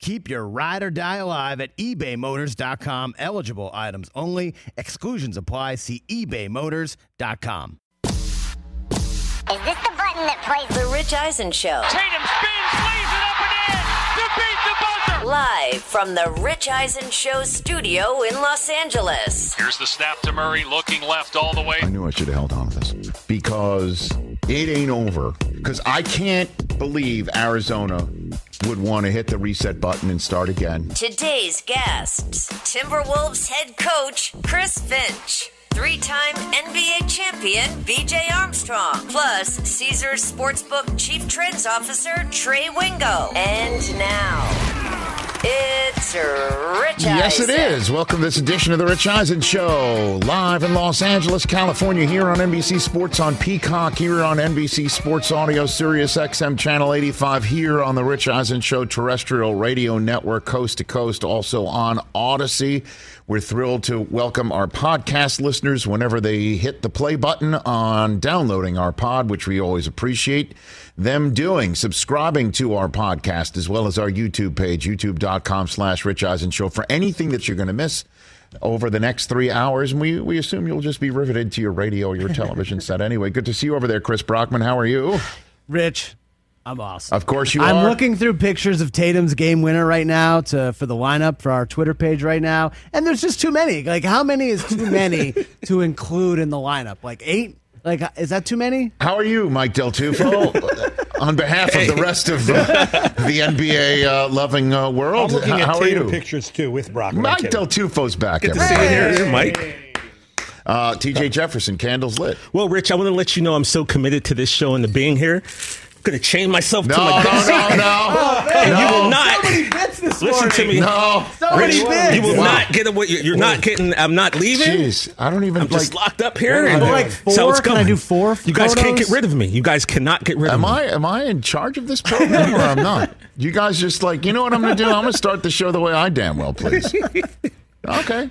Keep your ride or die alive at ebaymotors.com. Eligible items only. Exclusions apply. See ebaymotors.com. Is this the button that plays The Rich Eisen Show. Tatum spins, lays it up and in to beat the buzzer. Live from the Rich Eisen Show studio in Los Angeles. Here's the snap to Murray, looking left all the way. I knew I should have held on to this because it ain't over. Because I can't believe Arizona would want to hit the reset button and start again. Today's guests Timberwolves head coach Chris Finch. Three time NBA champion BJ Armstrong, plus Caesars Sportsbook Chief Trends Officer Trey Wingo. And now, it's Rich Yes, it is. Welcome to this edition of the Rich Eisen Show, live in Los Angeles, California, here on NBC Sports on Peacock, here on NBC Sports Audio, Sirius XM Channel 85, here on the Rich Eisen Show terrestrial radio network, coast to coast, also on Audacy. We're thrilled to welcome our podcast listeners whenever they hit the play button on downloading our pod, which we always appreciate them doing, subscribing to our podcast as well as our YouTube page, youtube.com slash Rich Eisen Show for anything that you're going to miss over the next three hours. And we, we assume you'll just be riveted to your radio or your television set anyway. Good to see you over there, Chris Brockman. How are you? Rich, I'm awesome. Of course you are. I'm looking through pictures of Tatum's game winner right now to for the lineup for our Twitter page right now, and there's just too many. Like, how many is too many to include in the lineup? Like eight? Like, is that too many? How are you, Mike Del Tufo? On behalf of the rest of uh, the NBA uh, loving uh, world, I'm looking how, at how are Tatum you? pictures too with Brockman. Mike Del. Tufo's back. Good to see you here, Mike. Uh, TJ Jefferson, candles lit. Well, Rich, I want to let you know I'm so committed to this show and to being here. I'm going to chain myself No, to my no, desk. no, no. And you No. will not. bits this Listen to me. No. So Rich, bits. you will Wow. not get away. You're not getting. I'm not leaving. Jeez, I don't even I'm just locked up here. What and am like four? So it's Can I do four You guys can't get rid of me. You guys cannot get rid of Am me. I am I in charge of this program or I'm not? You guys just like you know what I'm going to do? I'm going to start the show the way I damn well please. Okay.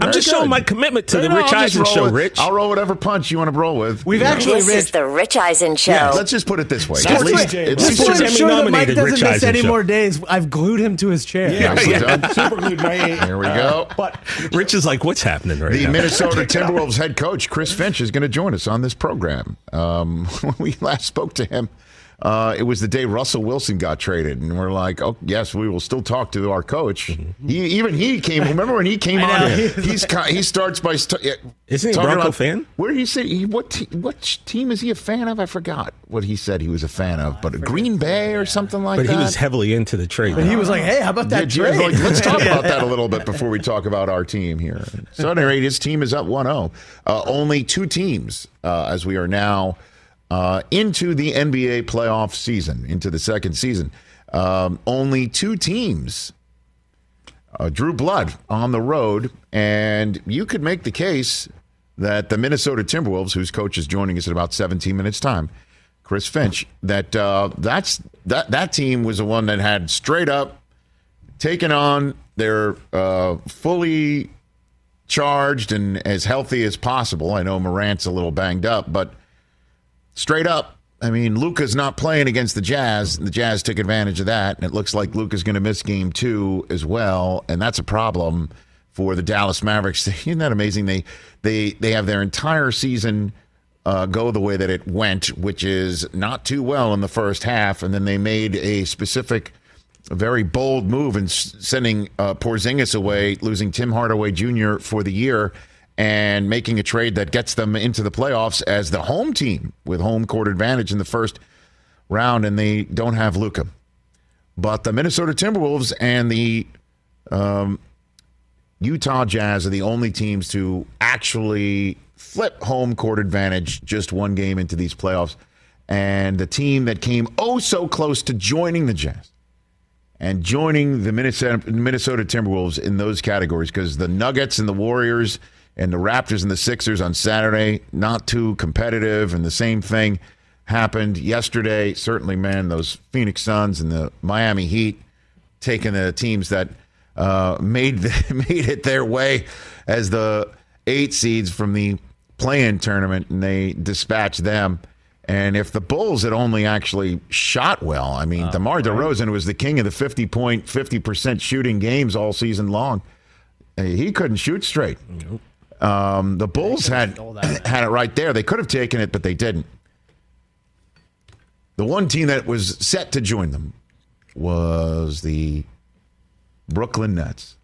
I'm just showing my commitment to the No, no, Rich Eisen show, with- Rich. I'll roll whatever punch you want to roll with. We've You actually, This is the Rich Eisen Show. Yeah, let's just put it this way. Sports At least, DJ, at Just least Just Sports to that Mike doesn't Rich miss Eisen any show. more days, I've glued him to his chair. Yeah, he so did. done. Super glued my Here we go. But Rich is like, what's happening right The now? The Minnesota Timberwolves head coach Chris Finch is going to join us on this program. Um, when we last spoke to him, uh, it was the day Russell Wilson got traded, and we're like, "Oh, yes, we will still talk to our coach." He even he came. Remember when he came I on? He's ki- he starts by st- Isn't he a Bronco about- fan? Where did he say he, what te- what team is he a fan of? I forgot what he said he was a fan of, but Green Bay or something like but that. But he was heavily into the trade. But he was like, hey, how about that Yeah, trade? like, let's talk about that a little bit before we talk about our team here. So, at any rate, his team is up 1 0. Uh, only two teams uh, as we are now uh, into the NBA playoff season, into the second season. Um, only two teams uh, drew blood on the road, and you could make the case that the Minnesota Timberwolves, whose coach is joining us in about 17 minutes' time, Chris Finch, that uh, that's that that team was the one that had straight up taken on their uh, fully charged and as healthy as possible. I know Morant's a little banged up, but straight up, I mean, Luka's not playing against the Jazz. The Jazz took advantage of that, and it looks like Luka's going to miss game two as well, and that's a problem for the Dallas Mavericks. Isn't that amazing? They they they have their entire season uh, go the way that it went, which is not too well in the first half, and then they made a specific. A very bold move in sending uh, Porzingis away, losing Tim Hardaway Jr. for the year, and making a trade that gets them into the playoffs as the home team with home court advantage in the first round, and they don't have Luka. But the Minnesota Timberwolves and the um, Utah Jazz are the only teams to actually flip home court advantage just one game into these playoffs. And the team that came oh so close to joining the Jazz and joining the Minnesota, Minnesota Timberwolves in those categories because the Nuggets and the Warriors And the Raptors and the Sixers on Saturday, not too competitive. And the same thing happened yesterday. Certainly, man, those Phoenix Suns and the Miami Heat taking the teams that uh, made the, made it their way as the eight seeds from the play-in tournament, and they dispatched them. And if the Bulls had only actually shot well, I mean, DeMar DeRozan was the king of the 50 point, 50% shooting games all season long. Uh, He couldn't shoot straight. Um, the Bulls had man. had it right there. They could have taken it, but they didn't. The one team that was set to join them was the Brooklyn Nets.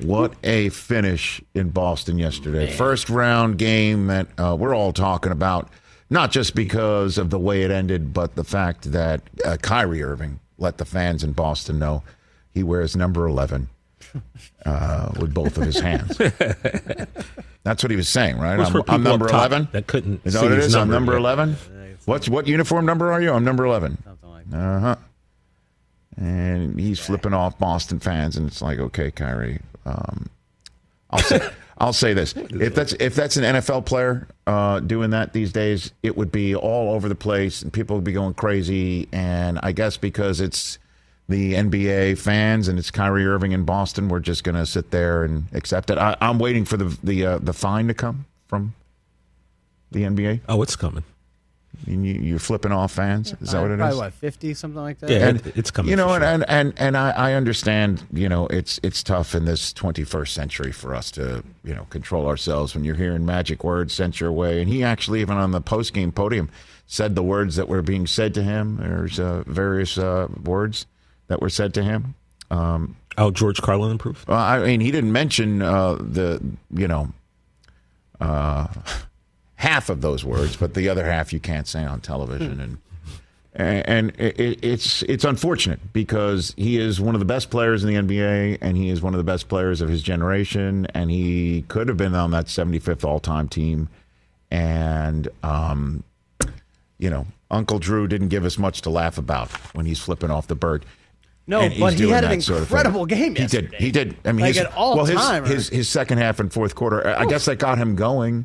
What a finish in Boston yesterday. First round game that uh, we're all talking about, not just because of the way it ended, but the fact that uh, Kyrie Irving let the fans in Boston know he wears number 11 uh, with both of his hands. That's what he was saying, right? I'm, I'm number 11. that couldn't Is that what it is? I'm number, 11. What's what uniform number are you? I'm number 11. Something like that. Uh huh. And he's flipping off Boston fans, and it's like, okay, Kyrie. Um, I'll say, I'll say this: if that's if that's an NFL player uh, doing that these days, it would be all over the place, and people would be going crazy. And I guess because it's the NBA fans and it's Kyrie Irving in Boston, we're just going to sit there and accept it. I, I'm waiting for the the uh, the fine to come from the NBA. Oh, it's coming. And you, you're flipping off fans. Is that what it is? Probably what fifty something like that. Yeah, and it's coming You know, for and, sure. and and and I, I understand. You know, it's it's tough in this 21st century for us to you know control ourselves when you're hearing magic words sent your way. And he actually, even on the post game podium, said the words that were being said to him. There's uh, various uh, words that were said to him. Um, Oh, George Carlin improved. well, I mean, he didn't mention uh, the you know uh, half of those words, but the other half you can't say on television, and and it, it- it's it's unfortunate because he is one of the best players in the NBA, and he is one of the best players of his generation, and he could have been on that 75th all time team, and um, you know, Uncle Drew didn't give us much to laugh about when he's flipping off the bird. No, And but he had an that sort of thing. incredible game He did. yesterday. He did. I mean, Like his, well, his, timer. his his second half and fourth quarter. I I guess that got him going.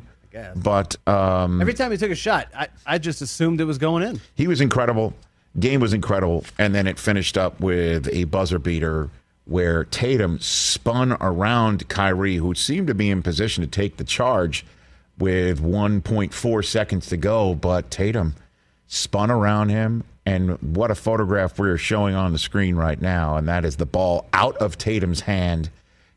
But um, Every time he took a shot, I, I just assumed it was going in. he was incredible. Game was incredible, and then it finished up with a buzzer beater where Tatum spun around Kyrie, who seemed to be in position to take the charge with 1.4 seconds to go, but Tatum spun around him. And what a photograph we're showing on the screen right now, and that is the ball out of Tatum's hand,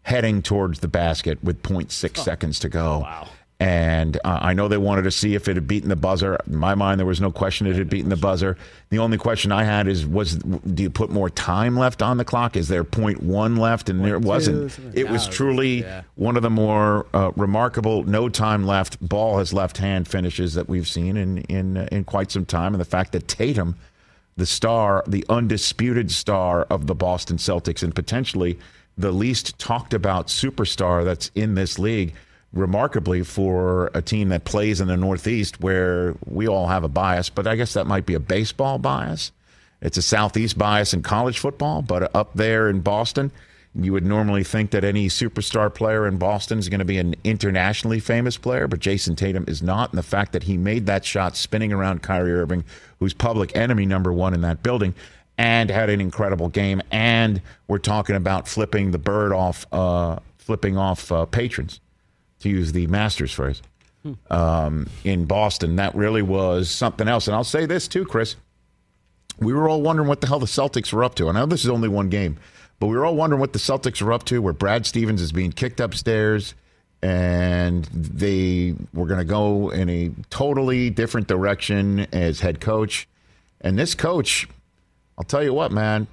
heading towards the basket with 0.6 seconds to go. Wow. And uh, I know they wanted to see if it had beaten the buzzer. In my mind, there was no question it had beaten the buzzer. The only question I had is, was do you put more time left on the clock? Is there 0.1 left? And there wasn't. It was truly yeah. one of the more uh, remarkable no time left ball has left hand finishes that we've seen in in uh, in quite some time. And the fact that Tatum, the star, the undisputed star of the Boston Celtics, and potentially the least talked about superstar that's in this league, remarkably for a team that plays in the Northeast, where we all have a bias, but I guess that might be a baseball bias. It's a Southeast bias in college football, but up there in Boston, you would normally think that any superstar player in Boston is going to be an internationally famous player, but Jayson Tatum is not. And the fact that he made that shot spinning around Kyrie Irving, who's public enemy number one in that building, and had an incredible game. And we're talking about flipping the bird off, uh, flipping off uh, patrons, to use the Masters phrase, um, in Boston. That really was something else. And I'll say this too, Chris we were all wondering what the hell the Celtics were up to. I know this is only one game, but we were all wondering what the Celtics were up to, where Brad Stevens is being kicked upstairs and they were going to go in a totally different direction as head coach. And this coach, I'll tell you what, man,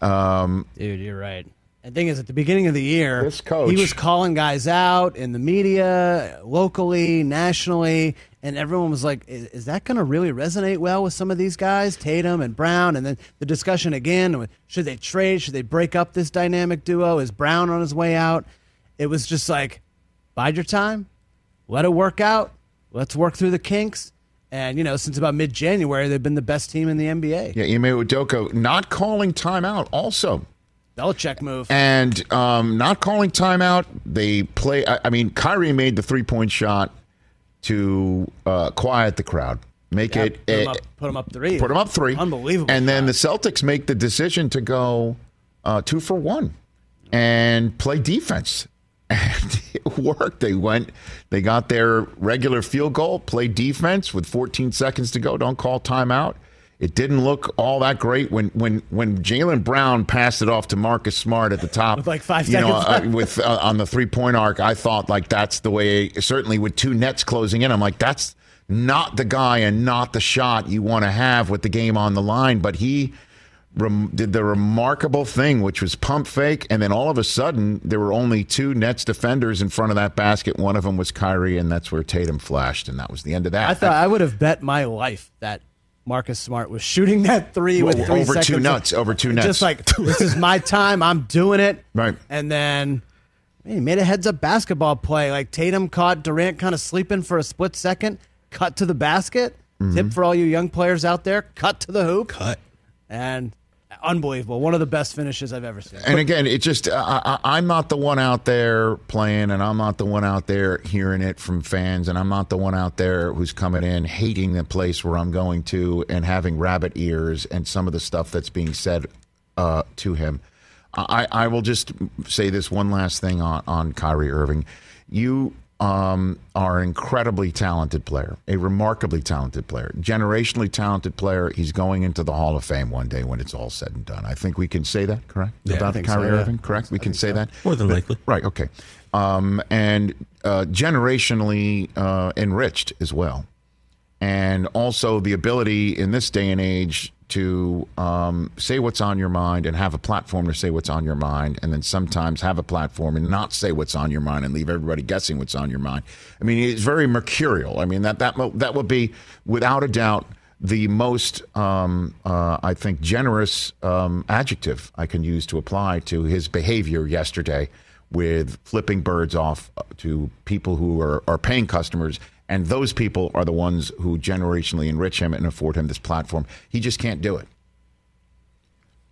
um, Dude, you're right. The thing is, at the beginning of the year, This coach- he was calling guys out in the media, locally, nationally, and everyone was like, "Is, is that going to really resonate well with some of these guys, Tatum and Brown?" And then the discussion again: should they trade? Should they break up this dynamic duo? Is Brown on his way out? It was just like, bide your time, let it work out. Let's work through the kinks. And you know, since about mid-January, they've been the best team in the NBA. yeah, Ime Udoka not calling timeout also Belichick move. and um, not calling timeout. They play. I, I mean, Kyrie made the three point shot to uh, quiet the crowd, make Yeah, it put, him eh, up, put him up three. put them up three, Unbelievable. And then the. Celtics make the decision to go uh, two for one and play defense. And it worked. They went, they got their regular field goal, played defense with 14 seconds to go. Don't call timeout. It didn't look all that great when when when Jaylen Brown passed it off to Marcus Smart at the top, With like five you know, seconds uh, with uh, on the three point arc. I thought like that's the way. Certainly with two nets closing in, I'm like that's not the guy and not the shot you want to have with the game on the line. But he rem- did the remarkable thing, which was pump fake, and then all of a sudden there were only two Nets defenders in front of that basket. One of them was Kyrie, and that's where Tatum flashed, and that was the end of that. I thought I would have bet my life that Marcus Smart was shooting that three with three over two seconds nuts, over two nuts. Just like this is my time, I'm doing it. Right. And then man, he made a heads up basketball play. Like Tatum caught Durant kind of sleeping for a split second, cut to the basket. Mm-hmm. Tip for all you young players out there: cut to the hoop. Cut. And unbelievable, one of the best finishes I've ever seen. And again, it just I, I'm not the one out there playing, and I'm not the one out there hearing it from fans, and I'm not the one out there who's coming in hating the place where I'm going to and having rabbit ears and some of the stuff that's being said uh, to him. I, I will just say this one last thing on on Kyrie Irving. You um, are an incredibly talented player, a remarkably talented player, generationally talented player. He's going into the Hall of Fame one day when it's all said and done. I think we can say that, correct? Yeah, About Kyrie so, yeah. Irving, correct? We can say that. More than likely. Right. Okay. Um, and uh, generationally uh, enriched as well, and also the ability in this day and age to um, say what's on your mind and have a platform to say what's on your mind, and then sometimes have a platform and not say what's on your mind and leave everybody guessing what's on your mind. I mean, it's very mercurial. I mean that that that would be without a doubt the most, um, uh, I think, generous um, adjective I can use to apply to his behavior yesterday with flipping birds off to people who are, are paying customers. And those people are the ones who generationally enrich him and afford him this platform. He just can't do it.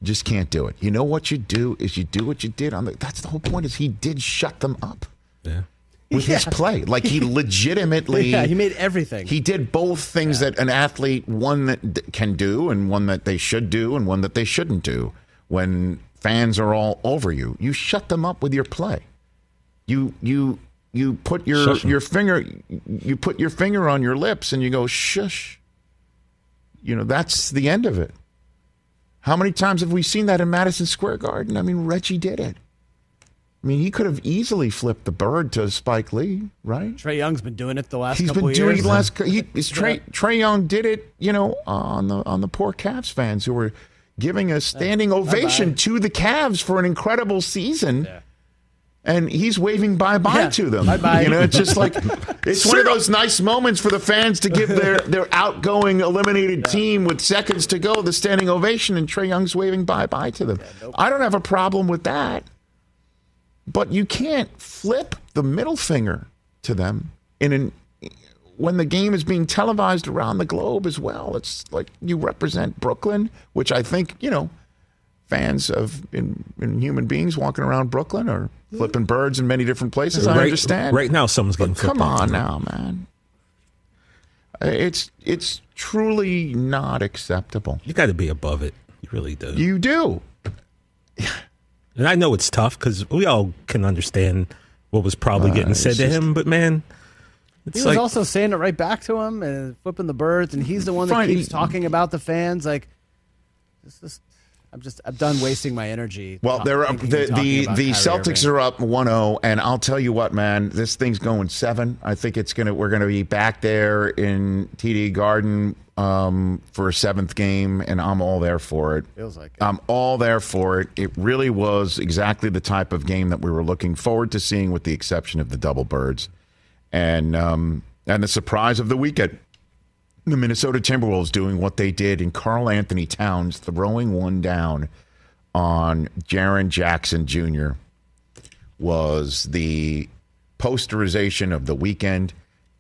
Just can't do it. You know what you do is you do what you did on the. That's the whole point. Is he did shut them up Yeah. with his play. Like he legitimately. Yeah, he made everything. He did both things that an athlete, one that can do and one that they should do and one that they shouldn't do. When fans are all over you, you shut them up with your play. You you you put your Shush 'em. your finger you put your finger on your lips and you go shush. You know that's the end of it. How many times have we seen that in Madison Square Garden? I mean, Reggie did it. I mean, he could have easily flipped the bird to Spike Lee, right? Trae Young's been doing it the last. He's couple been doing years. it last. He, is Trae Trae Young did it, you know, on the on the poor Cavs fans who were giving a standing ovation to the Cavs for an incredible season. And he's waving bye bye Yeah. to them. Bye-bye. You know, it's just like it's one of those nice moments for the fans to give their, their outgoing eliminated team with seconds to go the standing ovation, and Trae Young's waving bye bye to them. I don't have a problem with that. But you can't flip the middle finger to them in an when the game is being televised around the globe as well. It's like you represent Brooklyn, which I think, you know, fans of in, in human beings walking around Brooklyn or flipping birds in many different places. I understand. Right now, someone's getting But come on now, man. Uh, it's it's truly not acceptable. You got to be above it. You really do. You do. and I know it's tough because we all can understand what was probably uh, getting said to just- him. But man, He was like also saying it right back to him and flipping the birds, and he's the one that Fine, keeps talking about the fans. Like, this is, I'm just, I'm done wasting my energy. Well, they're up. The the, the Celtics Irving. are up 1-0, and I'll tell you what, man, this thing's going seven. I think it's gonna. We're gonna be back there in TD Garden um, for a seventh game, and I'm all there for it. Feels like it. I'm all there for it. It really was exactly the type of game that we were looking forward to seeing, with the exception of the double birds, and um, and the surprise of the weekend. The Minnesota Timberwolves doing what they did, and Karl-Anthony Towns throwing one down on Jaren Jackson Jr. was the posterization of the weekend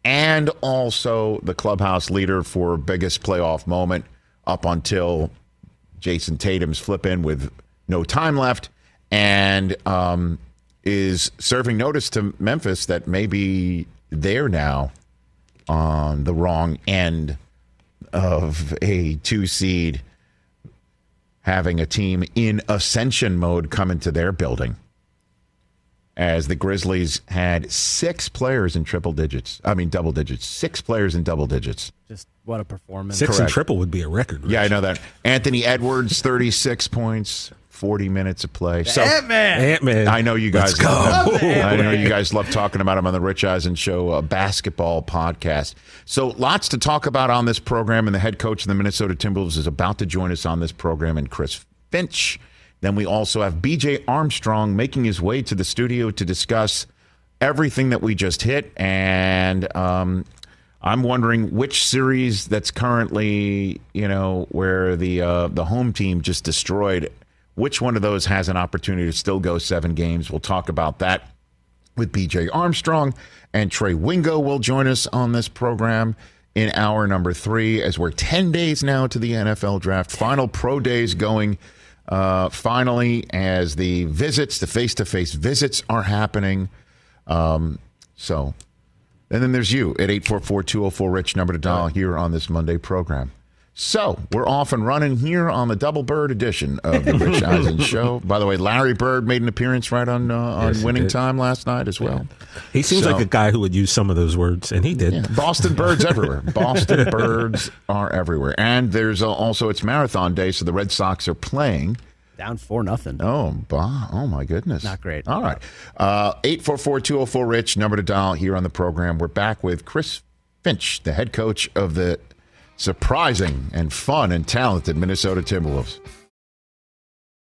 and also the clubhouse leader for biggest playoff moment up until Jayson Tatum's flip in with no time left and um, is serving notice to Memphis that maybe they're now on the wrong end of a two seed having a team in ascension mode come into their building. As the Grizzlies had six players in triple digits. I mean, double digits. Six players in double digits. Just what a performance. Six Correct. and triple would be a record. Yeah, I know that. Anthony Edwards, 36 points, 40 minutes of play. So Ant-Man. Ant-Man. I know you guys Let's go. love him. I know you guys love talking about him on the Rich Eisen Show uh, basketball podcast. So lots to talk about on this program, and the head coach of the Minnesota Timberwolves is about to join us on this program, and Chris Finch. Then we also have BJ Armstrong making his way to the studio to discuss everything that we just hit, and um, I'm wondering which series that's currently, you know, where the uh, the home team just destroyed. Which one of those has an opportunity to still go seven games? We'll talk about that with BJ Armstrong and Trey Wingo will join us on this program in hour number three as we're 10 days now to the NFL draft. Final pro days going uh, finally as the visits, the face to face visits are happening. Um, so, and then there's you at 844 204 Rich, number to dial here on this Monday program. So we're off and running here on the Double Bird edition of the Rich Eisen Show. By the way, Larry Bird made an appearance right on uh, on Yes, Winning. Time last night as well. He seems So- like a guy who would use some of those words, and he did. Yeah, Boston birds everywhere. Boston birds are everywhere, and there's uh, also it's marathon day, so the Red Sox are playing. Down four nothing. Oh, bah, oh my goodness. Not great. All right. Uh, 844 Rich, number to dial here on the program. We're back with Chris Finch, the head coach of the surprising and fun and talented Minnesota Timberwolves.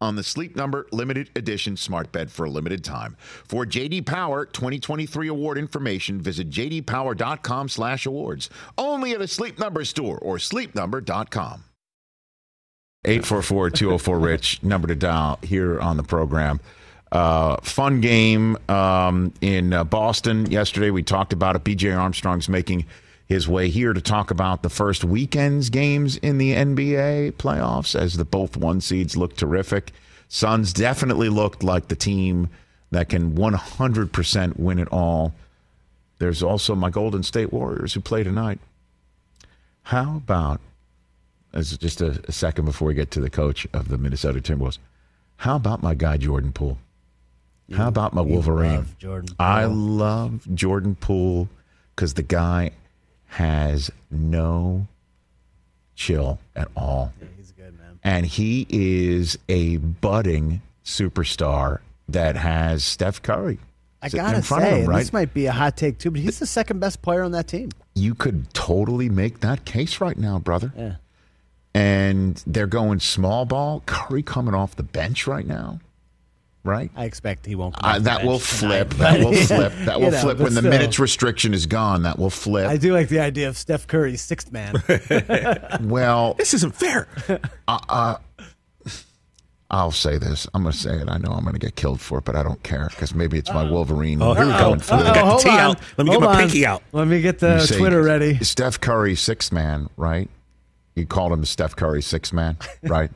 on the Sleep Number limited edition smart bed for a limited time. For JD Power 2023 award information, visit jdpower.com/awards. Only at a Sleep Number store or sleepnumber.com. 844-204-RICH, number to dial here on the program. Uh, fun game um, in uh, Boston yesterday. We talked about it. BJ Armstrong's making his way here to talk about the first weekend's games in the NBA playoffs as the both one seeds look terrific. Suns definitely looked like the team that can 100% win it all. There's also my Golden State Warriors who play tonight. How about, as just a, a second before we get to the coach of the Minnesota Timberwolves, how about my guy Jordan Poole? How about my Wolverine? love Jordan I love Jordan Poole because the guy has no chill at all. He's good, man. And he is a budding superstar that has Steph Curry. I gotta in front say, of him, right? this might be a hot take too, but he's the second best player on that team. you could totally make that case right now, brother. Yeah. And they're going small ball. Curry coming off the bench right now. Right? I expect he won't. come Uh, that will bench flip. tonight, That but- will flip. That you will know, flip but when the minutes restriction is gone. That will flip. I do like the idea of Steph Curry's sixth man. well, This isn't fair. I'll say this. I'm going to say it. I know I'm going to get killed for it, but I don't care because maybe it's my Wolverine. Oh, here we go. coming through. Uh-oh. got the tea out. Let me get my on. pinky out. Let me get the say Twitter ready. Steph Curry, sixth man, right? You called him Steph Curry, sixth man, right?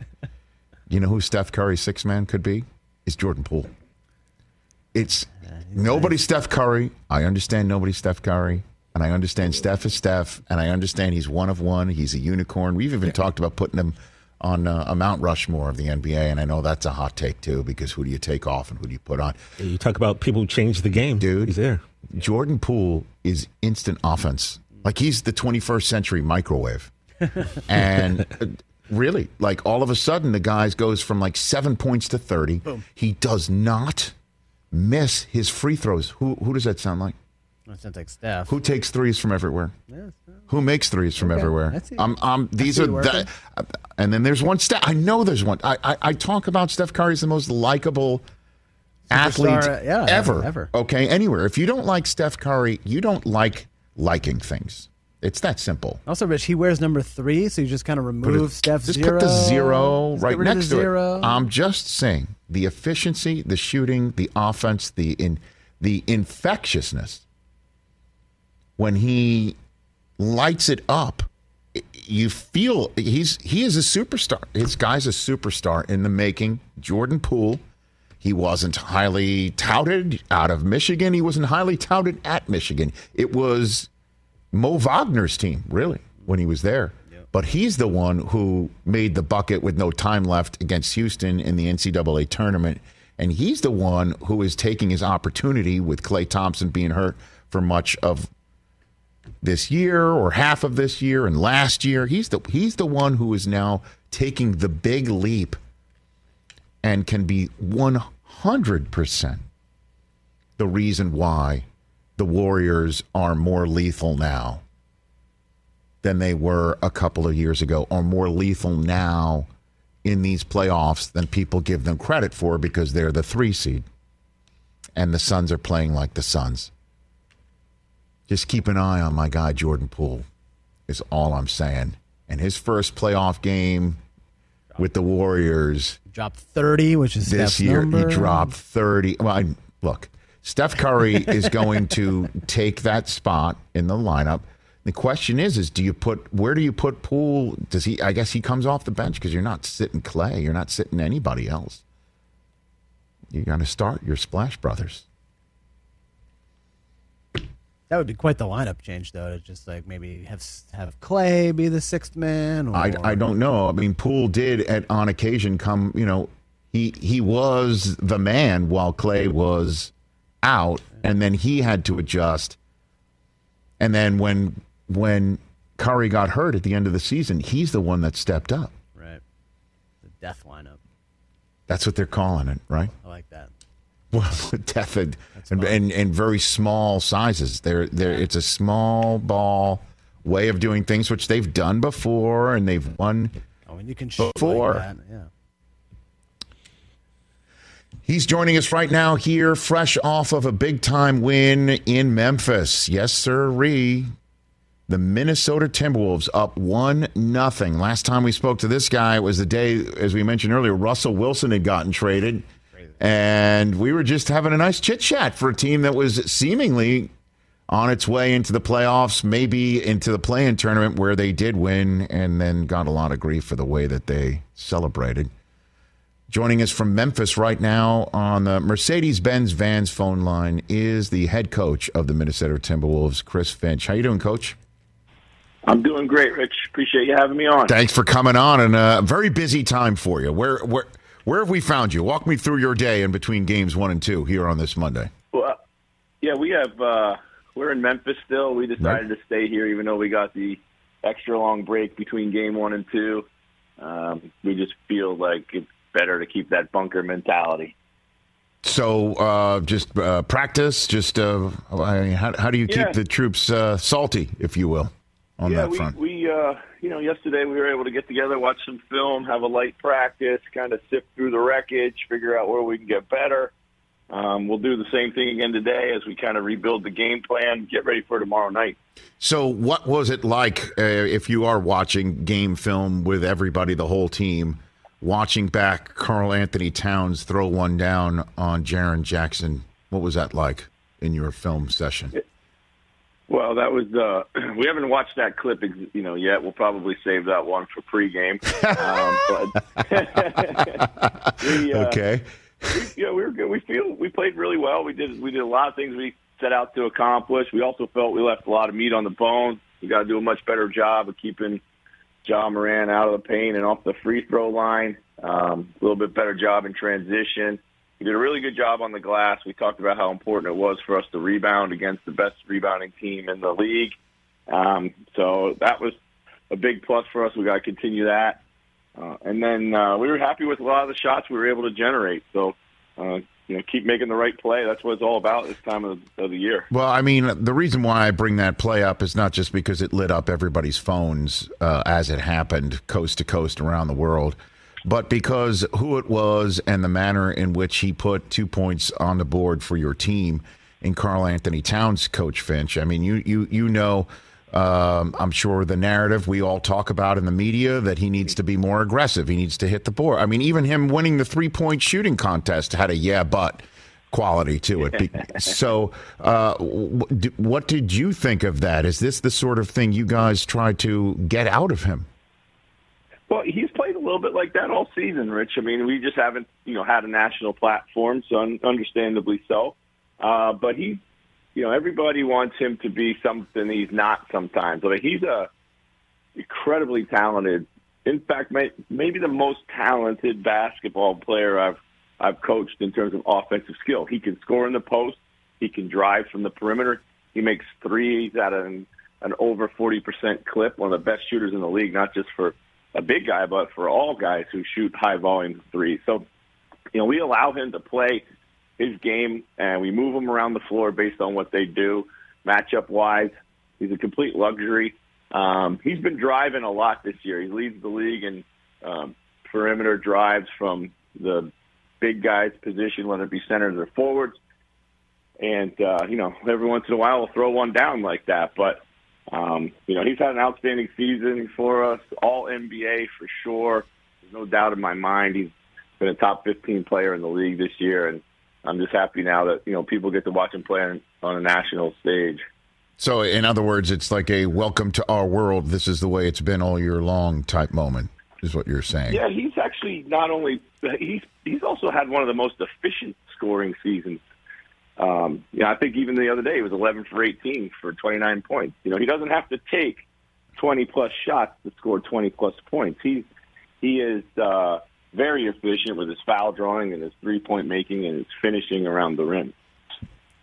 you know who Steph Curry, sixth man could be? Is Jordan Poole. It's nobody Steph Curry. I understand nobody Steph Curry. And I understand Steph is Steph. And I understand he's one of one. He's a unicorn. We've even talked about putting him on uh, a Mount Rushmore of the NBA. And I know that's a hot take, too, because who do you take off and who do you put on? You talk about people who change the game, Dude. He's there. Jordan Poole is instant offense. Like he's the 21st century microwave. and uh, really, like all of a sudden, the guy goes from like seven points to 30. He does not miss his free throws. Who, who does that sound like? That sounds like Steph. Who takes threes from everywhere? Who makes threes from everywhere? I see. I'm, I'm, these are it working. that, and then there's one Steph. I know there's one. I, I, I talk about Steph Curry as the most likable athlete Superstar, yeah, ever. ever. Okay, anywhere. If you don't like Steph Curry, you don't like liking things. It's that simple. Also, Rich, he wears number three, so you just kind of remove Steph's just zero. put the zero Just right next to zero. it. I'm just saying the efficiency, the shooting, the offense, the in the infectiousness. When he lights it up, you feel he's he is a superstar. This guy's a superstar in the making. Jordan Poole. He wasn't highly touted out of Michigan. He wasn't highly touted at Michigan. It was Mo Wagner's team, really, when he was there. But he's the one who made the bucket with no time left against Houston in the NCAA tournament. And he's the one who is taking his opportunity with Klay Thompson being hurt for much of this year or half of this year and last year. He's the he's the one who is now taking the big leap and can be 100% the reason why the Warriors are more lethal now than they were a couple of years ago, or more lethal now in these playoffs than people give them credit for because they're the three seed. And the Suns are playing like the Suns. Just keep an eye on my guy, Jordan Poole, is all I'm saying. And his first playoff game with the Warriors Dropped 30, which is this year number. he dropped 30 well I, look steph curry is going to take that spot in the lineup the question is is do you put where do you put Poole does he i guess he comes off the bench because you're not sitting Klay you're not sitting anybody else you got to start your splash brothers That would be quite the lineup change, though. To just like maybe have have Klay be the sixth man. Or, I, I don't know. I mean, Poole did at on occasion come. You know, he he was the man while Klay was out, and then he had to adjust. And then when when Curry got hurt at the end of the season, he's the one that stepped up. Right. The death lineup. That's what they're calling it, right? I like that. Well, death and, and, and very small sizes. They're they're it's a small ball way of doing things, which they've done before, and they've won. Oh, and you can Before. like that. Yeah. He's joining us right now here, fresh off of a big time win in Memphis. Yes, sir, Ree. The Minnesota Timberwolves up one nothing. Last time we spoke to this guy was the day, as we mentioned earlier, Russell Wilson had gotten traded, and we were just having a nice chit chat for a team that was seemingly on its way into the playoffs, maybe into the play-in tournament where they did win, and then got a lot of grief for the way that they celebrated. Joining us from Memphis right now on the Mercedes Benz Vans phone line is the head coach of the Minnesota Timberwolves, Chris Finch. How you doing, coach? I'm doing great, Rich. Appreciate you having me on. Thanks for coming on and a very busy time for you. Where where where have we found you? Walk me through your day in between games 1 and 2 here on this Monday. Well, yeah, we have. Uh, we're in Memphis still. We decided to stay here, even though we got the extra long break between game one and two. Um, we just feel like it's better to keep that bunker mentality. So, uh, just uh, practice, just uh, I mean, how, how do you keep Yeah. the troops uh, salty, if you will, on yeah, that we front? we uh, you know, yesterday we were able to get together, watch some film, have a light practice, kind of sift through the wreckage, figure out where we can get better. Um, we'll do the same thing again today as we kind of rebuild the game plan, get ready for tomorrow night. So, what was it like uh, if you are watching game film with everybody, the whole team, watching back Karl-Anthony Towns throw one down on Jaren Jackson? What was that like in your film session? Well, that was uh, we haven't watched that clip, you know, yet. We'll probably save that one for pregame. um, but we, uh, okay we, yeah, we were good. We feel we played really well. We did we did a lot of things we set out to accomplish. We also felt we left a lot of meat on the bone. We got to do a much better job of keeping Ja Morant out of the paint and off the free throw line. Um, a little bit better job in transition. We did a really good job on the glass. We talked about how important it was for us to rebound against the best rebounding team in the league. Um, so that was a big plus for us. We got to continue that. Uh, and then uh, we were happy with a lot of the shots we were able to generate. So, uh, you know, keep making the right play. That's what it's all about this time of, of the year. Well, I mean, the reason why I bring that play up is not just because it lit up everybody's phones uh, as it happened, coast to coast around the world, but because who it was and the manner in which he put two points on the board for your team in Karl-Anthony Towns, Coach Finch. I mean, you you you know um, I'm sure the narrative we all talk about in the media that he needs to be more aggressive. He needs to hit the board. I mean, even him winning the three point shooting contest had a yeah, but quality to it. so, uh, what did you think of that? Is this the sort of thing you guys try to get out of him? Well, he's played a little bit like that all season, Rich. I mean, we just haven't, you know, had a national platform, so understandably so. Uh, but he's you know, everybody wants him to be something he's not sometimes. Like he's a incredibly talented, in fact, may, maybe the most talented basketball player I've I've coached in terms of offensive skill. He can score in the post. He can drive from the perimeter. He makes threes at an, an over 40% clip, one of the best shooters in the league, not just for a big guy, but for all guys who shoot high volume threes. So, you know, we allow him to play his game, and we move him around the floor based on what they do, matchup wise. He's a complete luxury. Um, he's been driving a lot this year. He leads the league in um, perimeter drives from the big guys' position, whether it be centers or forwards. And uh, you know, every once in a while, we'll throw one down like that. But um, you know, he's had an outstanding season for us, all NBA for sure. There's no doubt in my mind. He's been a top 15 player in the league this year, and I'm just happy now that you know people get to watch him play on, on a national stage. So, in other words, it's like a welcome to our world. This is the way it's been all year long type moment, is what you're saying. Yeah, he's actually not only he's he's also had one of the most efficient scoring seasons. Um, yeah, I think even the other day he was 11 for 18 for 29 points. You know, he doesn't have to take 20 plus shots to score 20 plus points. He's he is uh, very efficient with his foul drawing and his three point making and his finishing around the rim.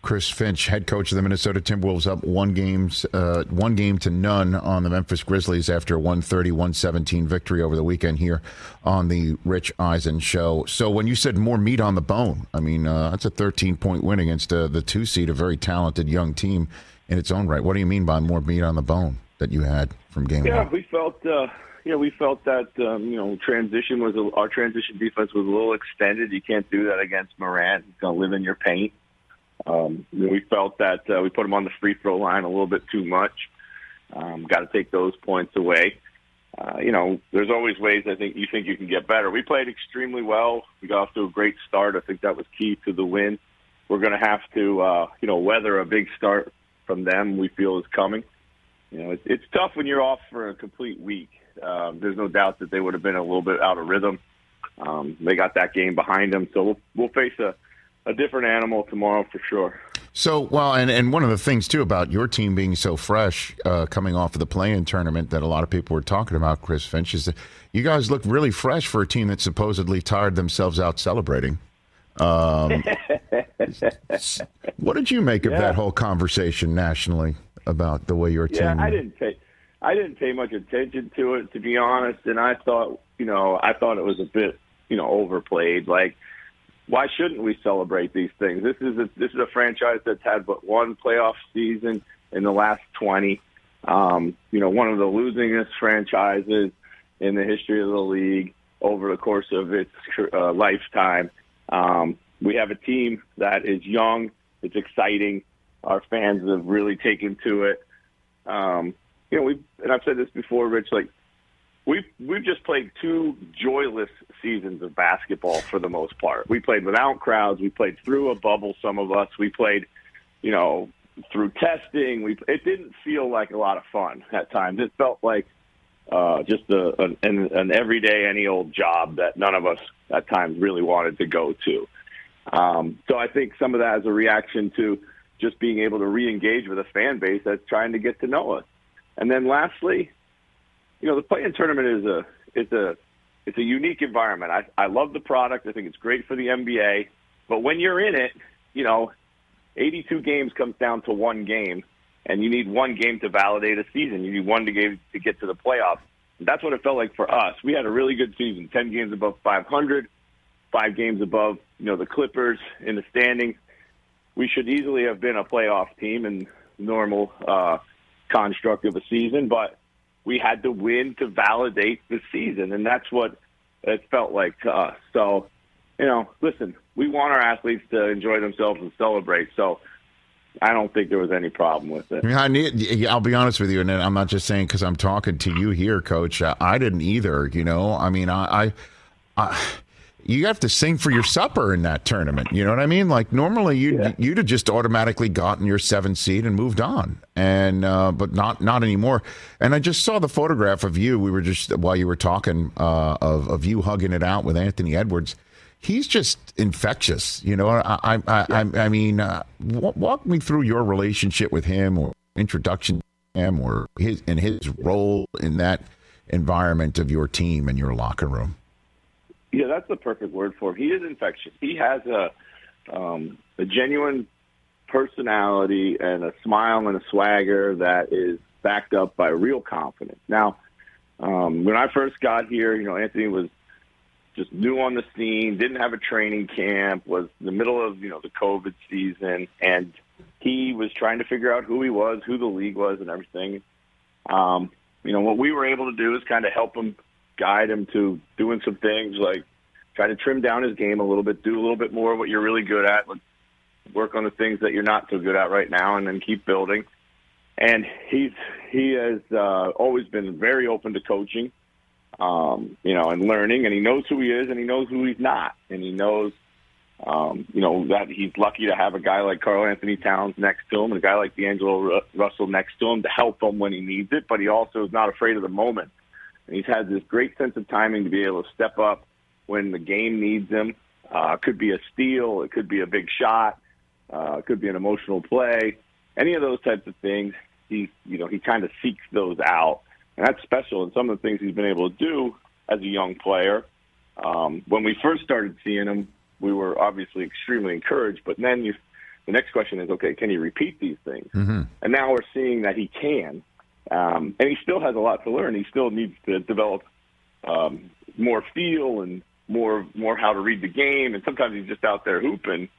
Chris Finch, head coach of the Minnesota Timberwolves, up one games, uh, one game to none on the Memphis Grizzlies after a 130-117 victory over the weekend here on the Rich Eisen show. So when you said more meat on the bone, I mean uh, that's a 13-point win against uh, the two seed, a very talented young team in its own right. What do you mean by more meat on the bone that you had from game yeah, one? We felt uh, you know, we felt that um, you know transition was a, our transition defense was a little extended. You can't do that against Morant. He's going to live in your paint. Um, we felt that uh, we put him on the free throw line a little bit too much. Um, Got to take those points away. Uh, you know, there's always ways I think you think you can get better. We played extremely well. We got off to a great start. I think that was key to the win. We're going to have to, uh, you know, weather a big start from them. We feel is coming. You know, it's, it's tough when you're off for a complete week. Um, there's no doubt that they would have been a little bit out of rhythm. Um, they got that game behind them, so we'll, we'll face a, a different animal tomorrow for sure. So, well, and, and one of the things, too, about your team being so fresh uh, coming off of the play in tournament that a lot of people were talking about, Chris Finch, is that you guys look really fresh for a team that supposedly tired themselves out celebrating. Um, what did you make of yeah. that whole conversation nationally about the way your team? Yeah, I didn't take I didn't pay much attention to it, to be honest. And I thought, you know, I thought it was a bit, you know, overplayed. Like, why shouldn't we celebrate these things? This is a this is a franchise that's had but one playoff season in the last twenty. Um, you know, one of the losingest franchises in the history of the league over the course of its uh, lifetime. Um, we have a team that is young, it's exciting. Our fans have really taken to it. Um, you know, we and I've said this before, Rich. Like we've we've just played two joyless seasons of basketball for the most part. We played without crowds. We played through a bubble. Some of us. We played, you know, through testing. We it didn't feel like a lot of fun at times. It felt like uh, just a, an, an everyday, any old job that none of us at times really wanted to go to. Um, so I think some of that is a reaction to just being able to re-engage with a fan base that's trying to get to know us. And then lastly, you know, the play-in tournament is a is a it's a unique environment. I I love the product. I think it's great for the NBA. But when you're in it, you know, 82 games comes down to one game, and you need one game to validate a season. You need one to get to get to the playoffs. That's what it felt like for us. We had a really good season, 10 games above 500, five games above, you know, the Clippers in the standings. We should easily have been a playoff team in normal uh, construct of a season, but we had to win to validate the season, and that's what it felt like to us. So, you know, listen, we want our athletes to enjoy themselves and celebrate. So, I don't think there was any problem with it. I need, I'll be honest with you, and I'm not just saying because I'm talking to you here, Coach. I didn't either. You know, I mean, I, I, I you have to sing for your supper in that tournament. You know what I mean? Like normally you yeah. you'd have just automatically gotten your seventh seed and moved on, and uh, but not not anymore. And I just saw the photograph of you. We were just while you were talking uh, of of you hugging it out with Anthony Edwards. He's just infectious, you know. I I I, I, I mean, uh, walk me through your relationship with him, or introduction to him, or his and his role in that environment of your team and your locker room. Yeah, that's the perfect word for him. He is infectious. He has a um, a genuine personality and a smile and a swagger that is backed up by real confidence. Now, um, when I first got here, you know, Anthony was just new on the scene, didn't have a training camp, was in the middle of, you know, the COVID season, and he was trying to figure out who he was, who the league was, and everything. Um, you know, what we were able to do is kind of help him guide him to doing some things like try to trim down his game a little bit, do a little bit more of what you're really good at, work on the things that you're not so good at right now, and then keep building. And he's he has uh, always been very open to coaching, um, you know, and learning. And he knows who he is, and he knows who he's not, and he knows, um, you know, that he's lucky to have a guy like Karl-Anthony Towns next to him, and a guy like D'Angelo Russell next to him to help him when he needs it. But he also is not afraid of the moment and he's had this great sense of timing to be able to step up when the game needs him. Uh, it could be a steal, it could be a big shot, uh, it could be an emotional play. Any of those types of things, he you know he kind of seeks those out, and that's special. And some of the things he's been able to do as a young player. Um, when we first started seeing him, we were obviously extremely encouraged. But then you, the next question is, okay, can he repeat these things? Mm-hmm. And now we're seeing that he can. Um, and he still has a lot to learn. He still needs to develop um, more feel and more more how to read the game. And sometimes he's just out there hooping.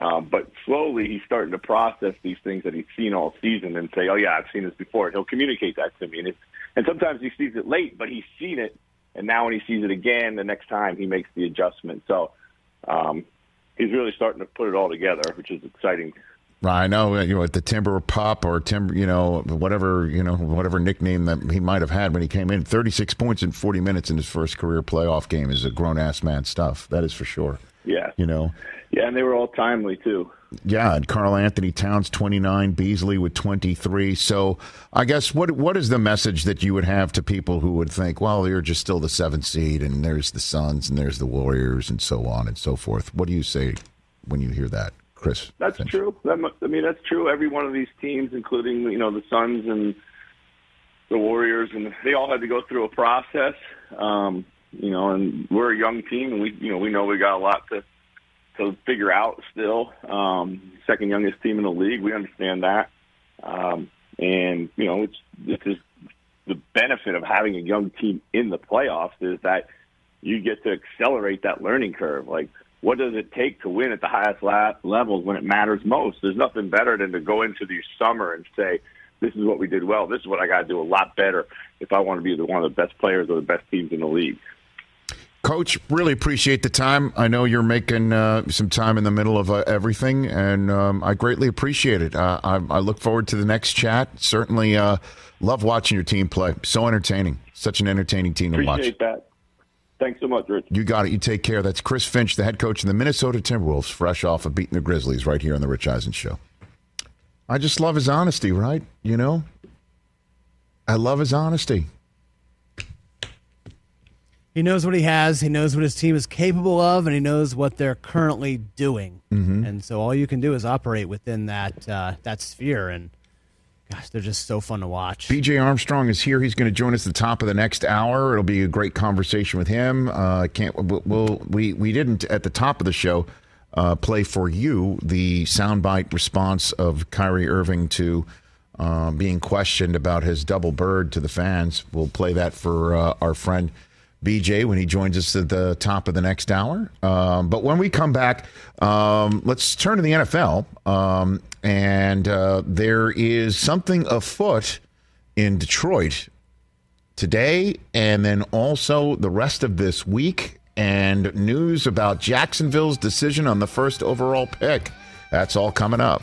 Um, but slowly he's starting to process these things that he's seen all season and say, "Oh yeah, I've seen this before." He'll communicate that to me. And, it's, and sometimes he sees it late, but he's seen it. And now when he sees it again, the next time he makes the adjustment. So um, he's really starting to put it all together, which is exciting I know, uh, you know, the Timber Pop or Timber, you know, whatever, you know, whatever nickname that he might have had when he came in. 36 points in 40 minutes in his first career playoff game is a grown ass man stuff. That is for sure. Yeah. You know? Yeah, and they were all timely, too. Yeah, and Karl-Anthony Towns 29, Beasley with 23. So I guess what what is the message that you would have to people who would think, well, you're just still the seventh seed and there's the Suns and there's the Warriors and so on and so forth? What do you say when you hear that? Chris. That's true. That, I mean, that's true. Every one of these teams, including you know the Suns and the Warriors, and they all had to go through a process. Um, you know, and we're a young team, and we you know we know we got a lot to to figure out still. Um, second youngest team in the league, we understand that, um, and you know it's this is the benefit of having a young team in the playoffs is that you get to accelerate that learning curve. Like what does it take to win at the highest la- levels when it matters most? There's nothing better than to go into the summer and say, this is what we did well. This is what I got to do a lot better if I want to be the, one of the best players or the best teams in the league. Coach, really appreciate the time. I know you're making uh, some time in the middle of uh, everything, and um, I greatly appreciate it. Uh, I, I, look forward to the next chat. Certainly uh, love watching your team play. So entertaining. Such an entertaining team appreciate to watch. Appreciate that. Thanks so much, Rich. You got it. You take care. That's Chris Finch, the head coach of the Minnesota Timberwolves, fresh off of beating the Grizzlies right here on the Rich Eisen Show. I just love his honesty, right? You know? I love his honesty. He knows what he has. He knows what his team is capable of, and he knows what they're currently doing. Mm-hmm. And so all you can do is operate within that uh, that sphere. And gosh, they're just so fun to watch. BJ Armstrong is here. He's going to join us at the top of the next hour. It'll be a great conversation with him. Uh, can't we'll, we we didn't at the top of the show uh, play for you the soundbite response of Kyrie Irving to. Uh, being questioned about his double bird to the fans. We'll play that for uh, our friend BJ when he joins us at the top of the next hour. Um, but when we come back, um, let's turn to the NFL. Um, and uh, there is something afoot in Detroit today, and then also the rest of this week, and news about Jacksonville's decision on the first overall pick. That's all coming up.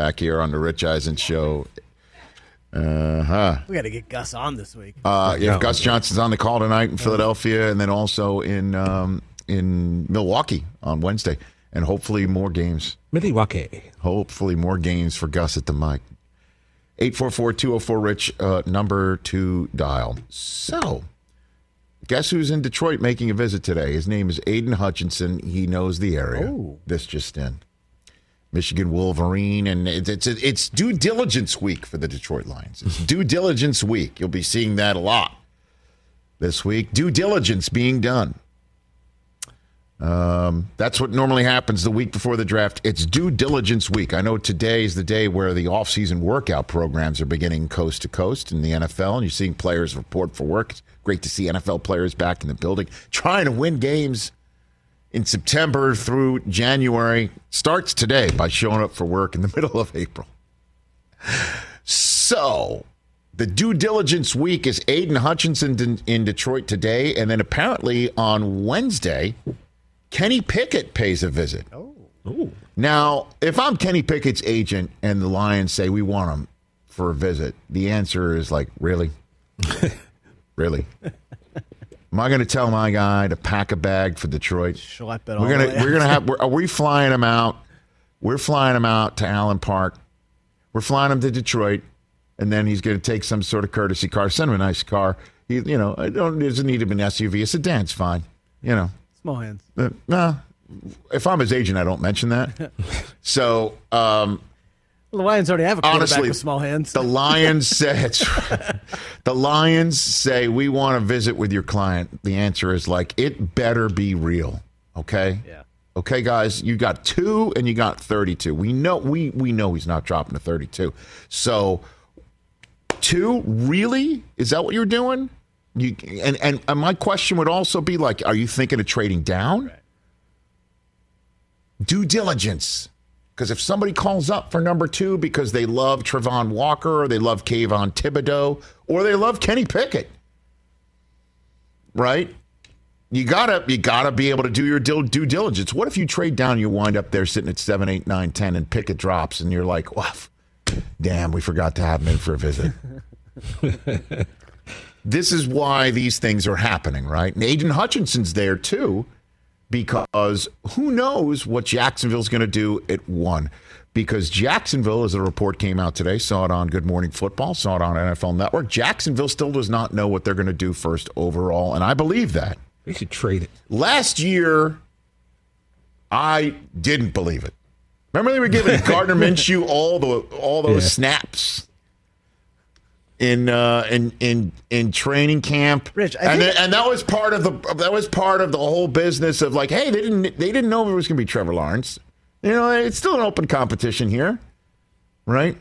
back here on the Rich Eisen show. Uh huh. We got to get Gus on this week. Uh, yeah, Gus Johnson's on the call tonight in Philadelphia, and then also in um, in Milwaukee on Wednesday, and hopefully more games. Milwaukee. Hopefully more games for Gus at the mic. 844-204-RICH, uh, number to dial. So, guess who's in Detroit making a visit today? His name is Aidan Hutchinson. He knows the area. Oh. This just in. Michigan Wolverine, and it's it's, it's due diligence week for the Detroit Lions. It's due diligence week. You'll be seeing that a lot this week. Due diligence being done. Um, that's what normally happens the week before the draft. It's due diligence week. I know today is the day where the offseason workout programs are beginning coast to coast in the NFL, and you're seeing players report for work. It's great to see NFL players back in the building, trying to win games in September through January starts today by showing up for work in the middle of April. So, the due diligence week is Aidan Hutchinson in, Detroit today, and then apparently on Wednesday, Kenny Pickett pays a visit. Oh. Ooh. Now, if I'm Kenny Pickett's agent and the Lions say we want him for a visit, the answer is like, really? really? Am I going to tell my guy to pack a bag for Detroit? Schlep it we're gonna we're gonna have. are we flying him out? We're flying him out to Allen Park. We're flying him to Detroit, and then he's going to take some sort of courtesy car. Send him a nice car. He, you know, I don't. It doesn't need to be an SUV. It's a dance, fine. You know, small hands. Uh, nah. If I'm his agent, I don't mention that. so, um, the Lions already have a quarterback Honestly, with small hands. The Lions said the Lions say we want to visit with your client. The answer is like it better be real. Okay. Yeah. Okay, guys, you got two and you got thirty-two. We know we we know he's not dropping to thirty-two. So two really is that what you're doing? You and and, and my question would also be like, are you thinking of trading down? Right. Due diligence. Because if somebody calls up for number two because they love Travon Walker or they love Kayvon Thibodeaux or they love Kenny Pickett, right? You gotta you gotta be able to do your due diligence. What if you trade down, you wind up there sitting at seven, eight, nine, ten, and Pickett drops, and you're like, well, Damn, we forgot to have him in for a visit. this is why these things are happening, right? And Aidan Hutchinson's there too, because who knows what Jacksonville's going to do at one. Because Jacksonville, as a report came out today, saw it on Good Morning Football, saw it on NFL Network. Jacksonville still does not know what they're going to do first overall, and I believe that. They should trade it. Last year, I didn't believe it. Remember they were giving Gardner Minshew all the all those Yeah. snaps in uh, in in in training camp. Rich, I and think- then- and that was part of the that was part of the whole business of like, hey, they didn't they didn't know it was going to be Trevor Lawrence. You know, it's still an open competition here, right?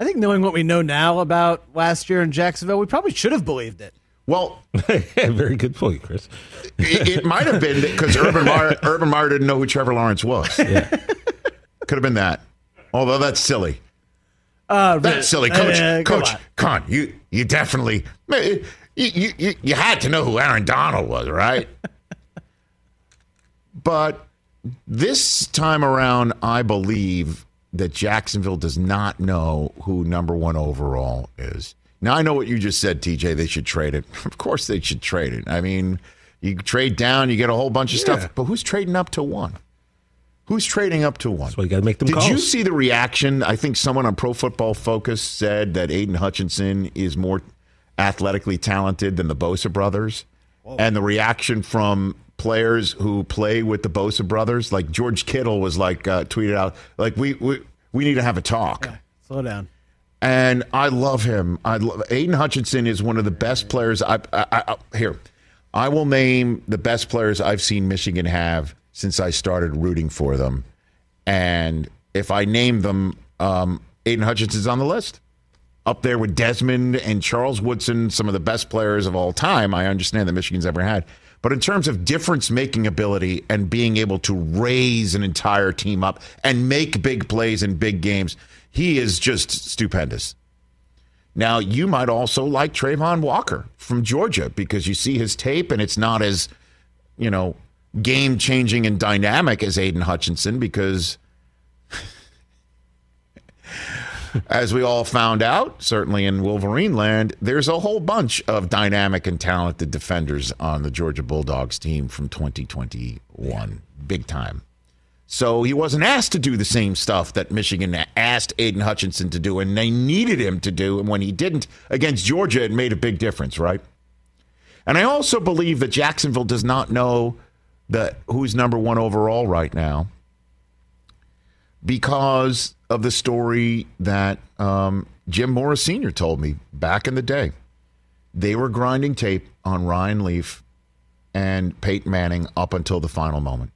I think knowing what we know now about last year in Jacksonville, we probably should have believed it. Well, Very good point, Chris. it, it might have been because Urban Meyer Urban Meyer didn't know who Trevor Lawrence was. Yeah. Could have been that. Although that's silly. Uh, That's silly, Coach. uh, Coach, on. Con, you you definitely you, you you you had to know who Aaron Donald was, right? but this time around, I believe that Jacksonville does not know who number one overall is. Now I know what you just said, TJ. They should trade it. Of course, they should trade it. I mean, you trade down, you get a whole bunch of stuff. But who's trading up to one? Who's trading up to one? That's why you got to make them Did calls. you see the reaction? I think someone on Pro Football Focus said that Aidan Hutchinson is more athletically talented than the Bosa brothers. And the reaction from players who play with the Bosa brothers, like George Kittle was like uh, tweeted out, like we we, we need to have a talk. Slow down. And I love him. I love Aidan Hutchinson is one of the best players. I, I, I here, I will name the best players I've seen Michigan have since I started rooting for them. And if I name them, um, Aidan Hutchinson's on the list, up there with Desmond and Charles Woodson, some of the best players of all time. I understand that Michigan's ever had. But in terms of difference making ability and being able to raise an entire team up and make big plays in big games, he is just stupendous. Now, you might also like Travon Walker from Georgia because you see his tape and it's not as, you know, game changing and dynamic as Aidan Hutchinson because, as we all found out, certainly in Wolverine land, there's a whole bunch of dynamic and talented defenders on the Georgia Bulldogs team from 2021. Big time. So he wasn't asked to do the same stuff that Michigan asked Aidan Hutchinson to do, and they needed him to do. And when he didn't against Georgia, it made a big difference, right? And I also believe that Jacksonville does not know that who's number one overall right now because of the story that um, Jim Mora Sr. told me back in the day. They were grinding tape on Ryan Leaf and Peyton Manning up until the final moment.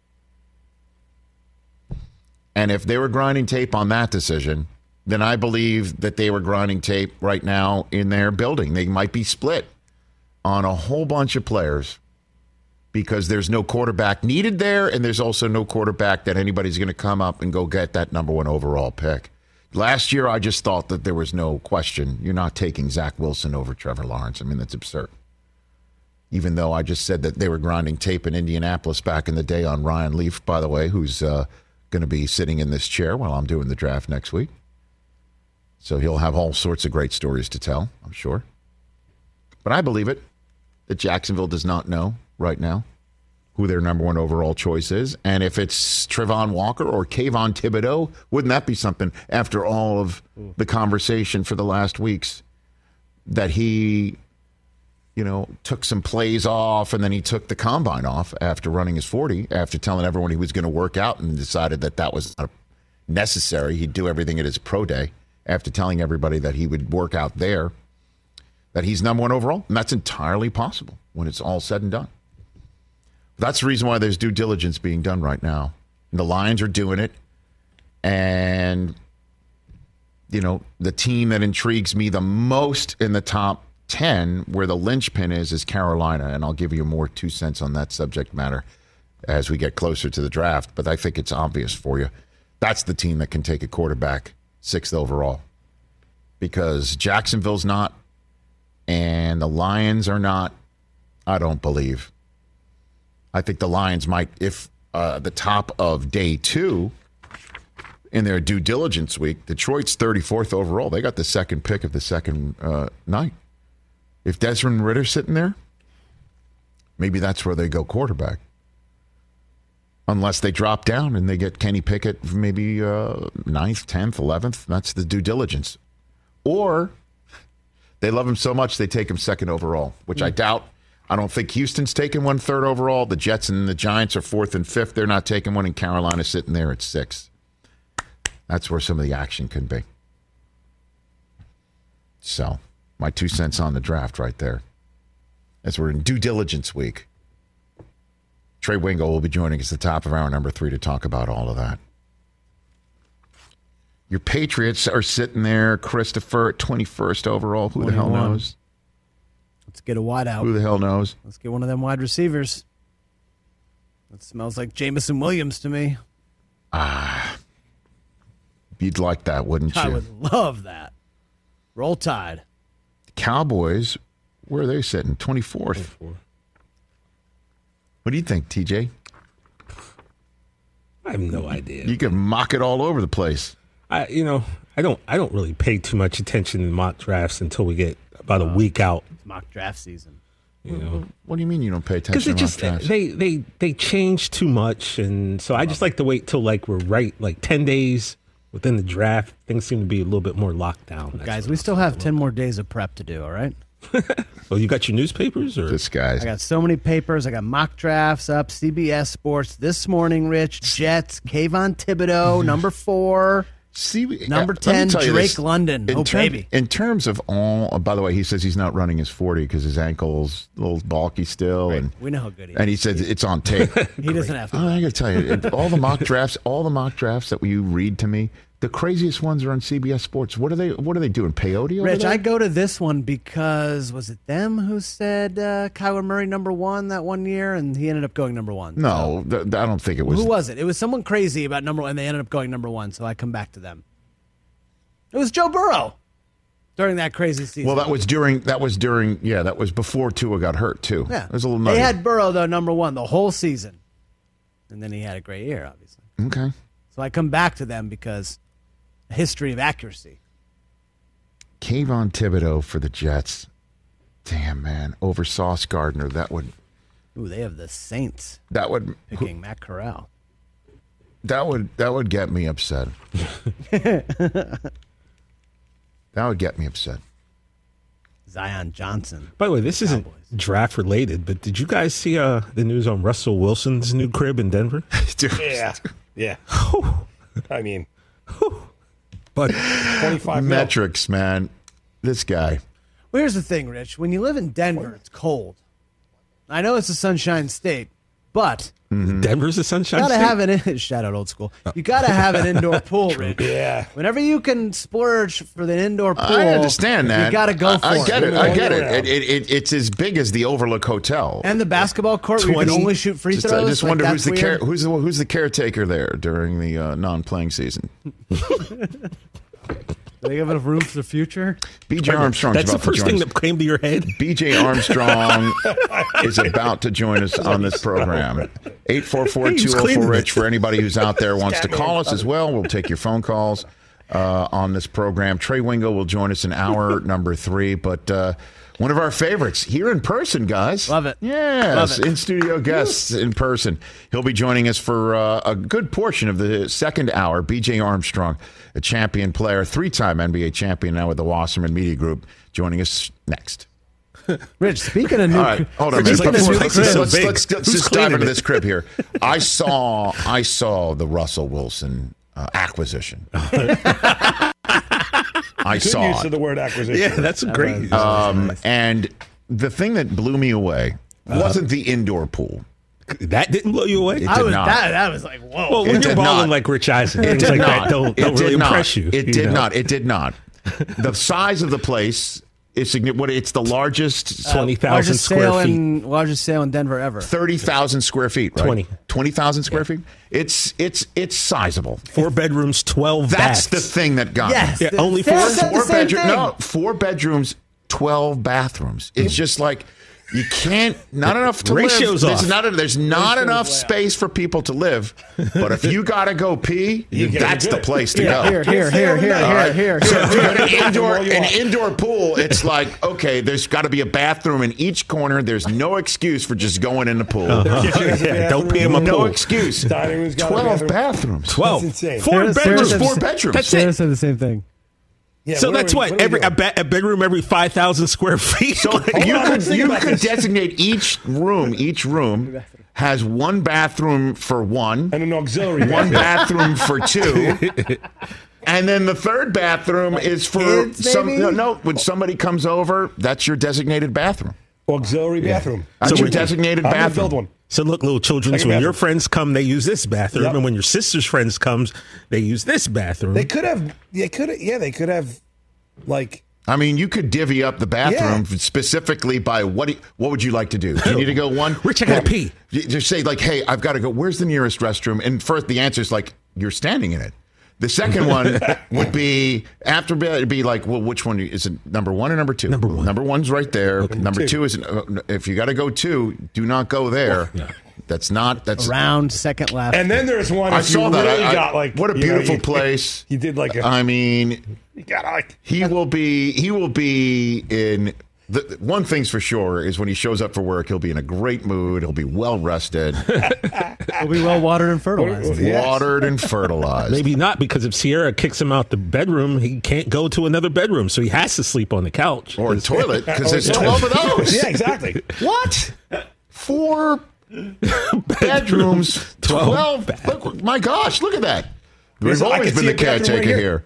And if they were grinding tape on that decision, then I believe that they were grinding tape right now in their building. They might be split on a whole bunch of players because there's no quarterback needed there, and there's also no quarterback that anybody's going to come up and go get that number one overall pick. Last year, I just thought that there was no question. You're not taking Zach Wilson over Trevor Lawrence. I mean, that's absurd. Even though I just said that they were grinding tape in Indianapolis back in the day on Ryan Leaf, by the way, who's uh, going to be sitting in this chair while I'm doing the draft next week. So he'll have all sorts of great stories to tell, I'm sure. But I believe it that Jacksonville does not know right now who their number one overall choice is. And if it's Travon Walker or Kayvon Thibodeaux, wouldn't that be something after all of the conversation for the last weeks that he, you know, took some plays off and then he took the combine off after running his 40, after telling everyone he was going to work out and decided that that was not necessary. He'd do everything at his pro day after telling everybody that he would work out there, that he's number one overall. And that's entirely possible when it's all said and done. That's the reason why there's due diligence being done right now. The Lions are doing it. And, you know, the team that intrigues me the most in the top 10, where the linchpin is, is Carolina. And I'll give you more two cents on that subject matter as we get closer to the draft. But I think it's obvious for you. That's the team that can take a quarterback sixth overall because Jacksonville's not and the Lions are not. I don't believe. I think the Lions might, if uh, the top of day two, in their due diligence week. Detroit's 34th overall. They got the second pick of the second uh, night. If Desmond Ridder's sitting there, maybe that's where they go quarterback. Unless they drop down and they get Kenny Pickett maybe uh, 9th, 10th, 11th. That's the due diligence. Or they love him so much they take him second overall, which I doubt. I don't think Houston's taking one third overall. The Jets and the Giants are fourth and fifth. They're not taking one, and Carolina's sitting there at sixth. That's where some of the action can be. So, my two cents on the draft right there. As we're in due diligence week. Trey Wingo will be joining us at the top of hour number three to talk about all of that. Your Patriots are sitting there, Christopher, at 21st overall. Who the hell 21. knows? Let's get a wide out. Who the hell knows? Let's get one of them wide receivers. That smells like Jameson Williams to me. Ah. You'd like that, wouldn't I you? I would love that. Roll Tide. Cowboys, where are they sitting? 24th. What do you think, TJ? I have no idea. You can mock it all over the place. I, you know, I don't, I don't really pay too much attention in mock drafts until we get about uh, a week out. It's mock draft season. You know, What do you mean you don't pay attention? because attention it to mock just drafts? they they they change too much, and so I just like to wait till like we're right, like ten days within the draft. Things seem to be a little bit more locked down. That's Guys, what we I'm still saying. have 10 more days of prep to do, all right? Oh, you got your newspapers or This guy's I got so many papers. I got mock drafts up, CBS Sports this morning, Rich. Jets, Kayvon Thibodeaux, number four. See, Number uh, 10, Drake this. London. In Oh, term- baby. In terms of all, uh, by the way, he says he's not running his 40 because his ankle's a little bulky still. And, We know how good he is. and he says it's on tape. He doesn't have to. Oh, I got to tell you, all the mock drafts, all the mock drafts that you read to me, the craziest ones are on CBS Sports. What are they? What are they doing? Peyote Rich, there? I go to this one because was it them who said uh, Kyler Murray number one that one year, and he ended up going number one. no, th- th- I don't think it was. Who was it? It was someone crazy about number one, and they ended up going number one. So I come back to them. It was Joe Burrow during that crazy season. Well, that was during. That was during. Yeah, that was before Tua got hurt too. yeah. it was a little. They had Burrow though number one the whole season, and then he had a great year, obviously. okay. So I come back to them because history of accuracy. Kayvon Thibodeaux for the Jets. Damn man, over Sauce Gardner. That would. Ooh, they have the Saints That would. picking Matt Corral. That would. That would get me upset. that would get me upset. Zion Johnson. By the way, this isn't draft related, but did you guys see uh, the news on Russell Wilson's new crib in Denver? Dude, Yeah, yeah. I mean, But twenty-five mil. metrics, man. This guy. Well, here's the thing, Rich. When you live in Denver, it's cold. I know it's a sunshine state, but Denver's a sunshine you gotta state. have an in- shout out old school. You gotta have an indoor pool, Rich. Yeah. Whenever you can splurge for the indoor pool, I understand that. You gotta go I, for I it. get it. All I get it. It, it, it. It's as big as the Overlook Hotel. And the basketball court where you can only shoot free just, throws. I just like, wonder who's the care, who's the who's the caretaker there during the uh, non-playing season. Do they have enough room for the future? BJ Armstrong. That's the about to first join thing us. that came to your head. BJ Armstrong is about to join us on this program. 844-204-RICH for anybody who's out there wants to call us as well. We'll take your phone calls uh, on this program. Trey Wingo will join us in hour number three, but uh, one of our favorites here in person, guys. Love it. Yes, Love it. in studio guests in person. He'll be joining us for uh, a good portion of the second hour. BJ Armstrong, a champion player, three-time NBA champion now with the Wasserman Media Group, joining us next. Rich, speaking of new, All right, hold on a minute. speaking But of before- new let's, let's, let's, let's just dive into it? this crib here. I saw I saw the Russell Wilson uh, acquisition. I Good saw use it. of the word acquisition. Yeah, that's a great. Um, and the thing that blew me away Uh-huh. wasn't the indoor pool. that didn't blow you away. It I was not. that, that was like whoa. well, when it you're balling not. like Rich Eisen, It things did like not. that don't, it don't did really not. impress you. It you did know? not. It did not. The size of the place is significant. What it's the largest uh, Twenty thousand largest square sale feet. in largest sale in Denver ever. thirty thousand square feet. Right? 20. Twenty thousand square feet. It's it's it's sizable. Four bedrooms, twelve That's baths. the thing that got Yes, me. Yeah, the- only Sarah four? said Four same bedroom, no, four bedrooms, twelve bathrooms. It's mm. just like You can't. Not enough to Ratios live. There's off. not. There's not enough space for people to live. But if you gotta go pee, You that's the place to Here, go. here, here, here, here, All right? here, here, So if you got an indoor, an indoor pool, it's like okay. There's got to be a bathroom in each corner. There's no excuse for just going in the pool. Uh-huh. Kitchen has a Yeah, don't pee in my No pool. No excuse. Dining room's got Twelve bathroom. bathrooms. Twelve. That's insane. Four Sarah- Sarah bedrooms. Four bedrooms. That's Sarah it. said the same thing. Yeah, So what that's we- what, what every a, doing? be- a bedroom every five thousand square feet. So Like, you on, could you could this. designate each room. Each room has one bathroom for one, and an auxiliary one bathroom. bathroom for two, and then the third bathroom is for kids, some. maybe? No, no, when somebody comes over, that's your designated bathroom. auxiliary bathroom. That's So your we- designated I'm bathroom. build one. So look, little children. Second when your friends come, they use this bathroom, Yep. and when your sister's friends comes, they use this bathroom. They could have. They could. have Yeah, they could have. Like I mean, you could divvy up the bathroom Yeah. specifically by what you- what would you like to do? Do you need to go one? Rich, I gotta pee. Just say like, "Hey, I've got to go. Where's the nearest restroom?" And first, the answer is like, "You're standing in it." The second one would be after bed. It'd be like, well, which one is it? Number one or number two? Number one. Number one's right there. Number two. two is uh, if you got to go two, do not go there. That's not. That's. Around second left. And then there's one. I saw that. Really I- I- got like what a you know, beautiful you- place. You did like a. I mean, you got like. he will be he will be in the one thing's for sure is when he shows up for work he'll be in a great mood. He'll be well rested. We'll be well watered and fertilized. Yes. watered and fertilized. Maybe not because if Ciara kicks him out the bedroom, he can't go to another bedroom, so he has to sleep on the couch. or a toilet because there's 12 of those. Yeah, exactly. what? Four bedrooms 12 look my gosh look at that. We've Yes, always been the caretaker right here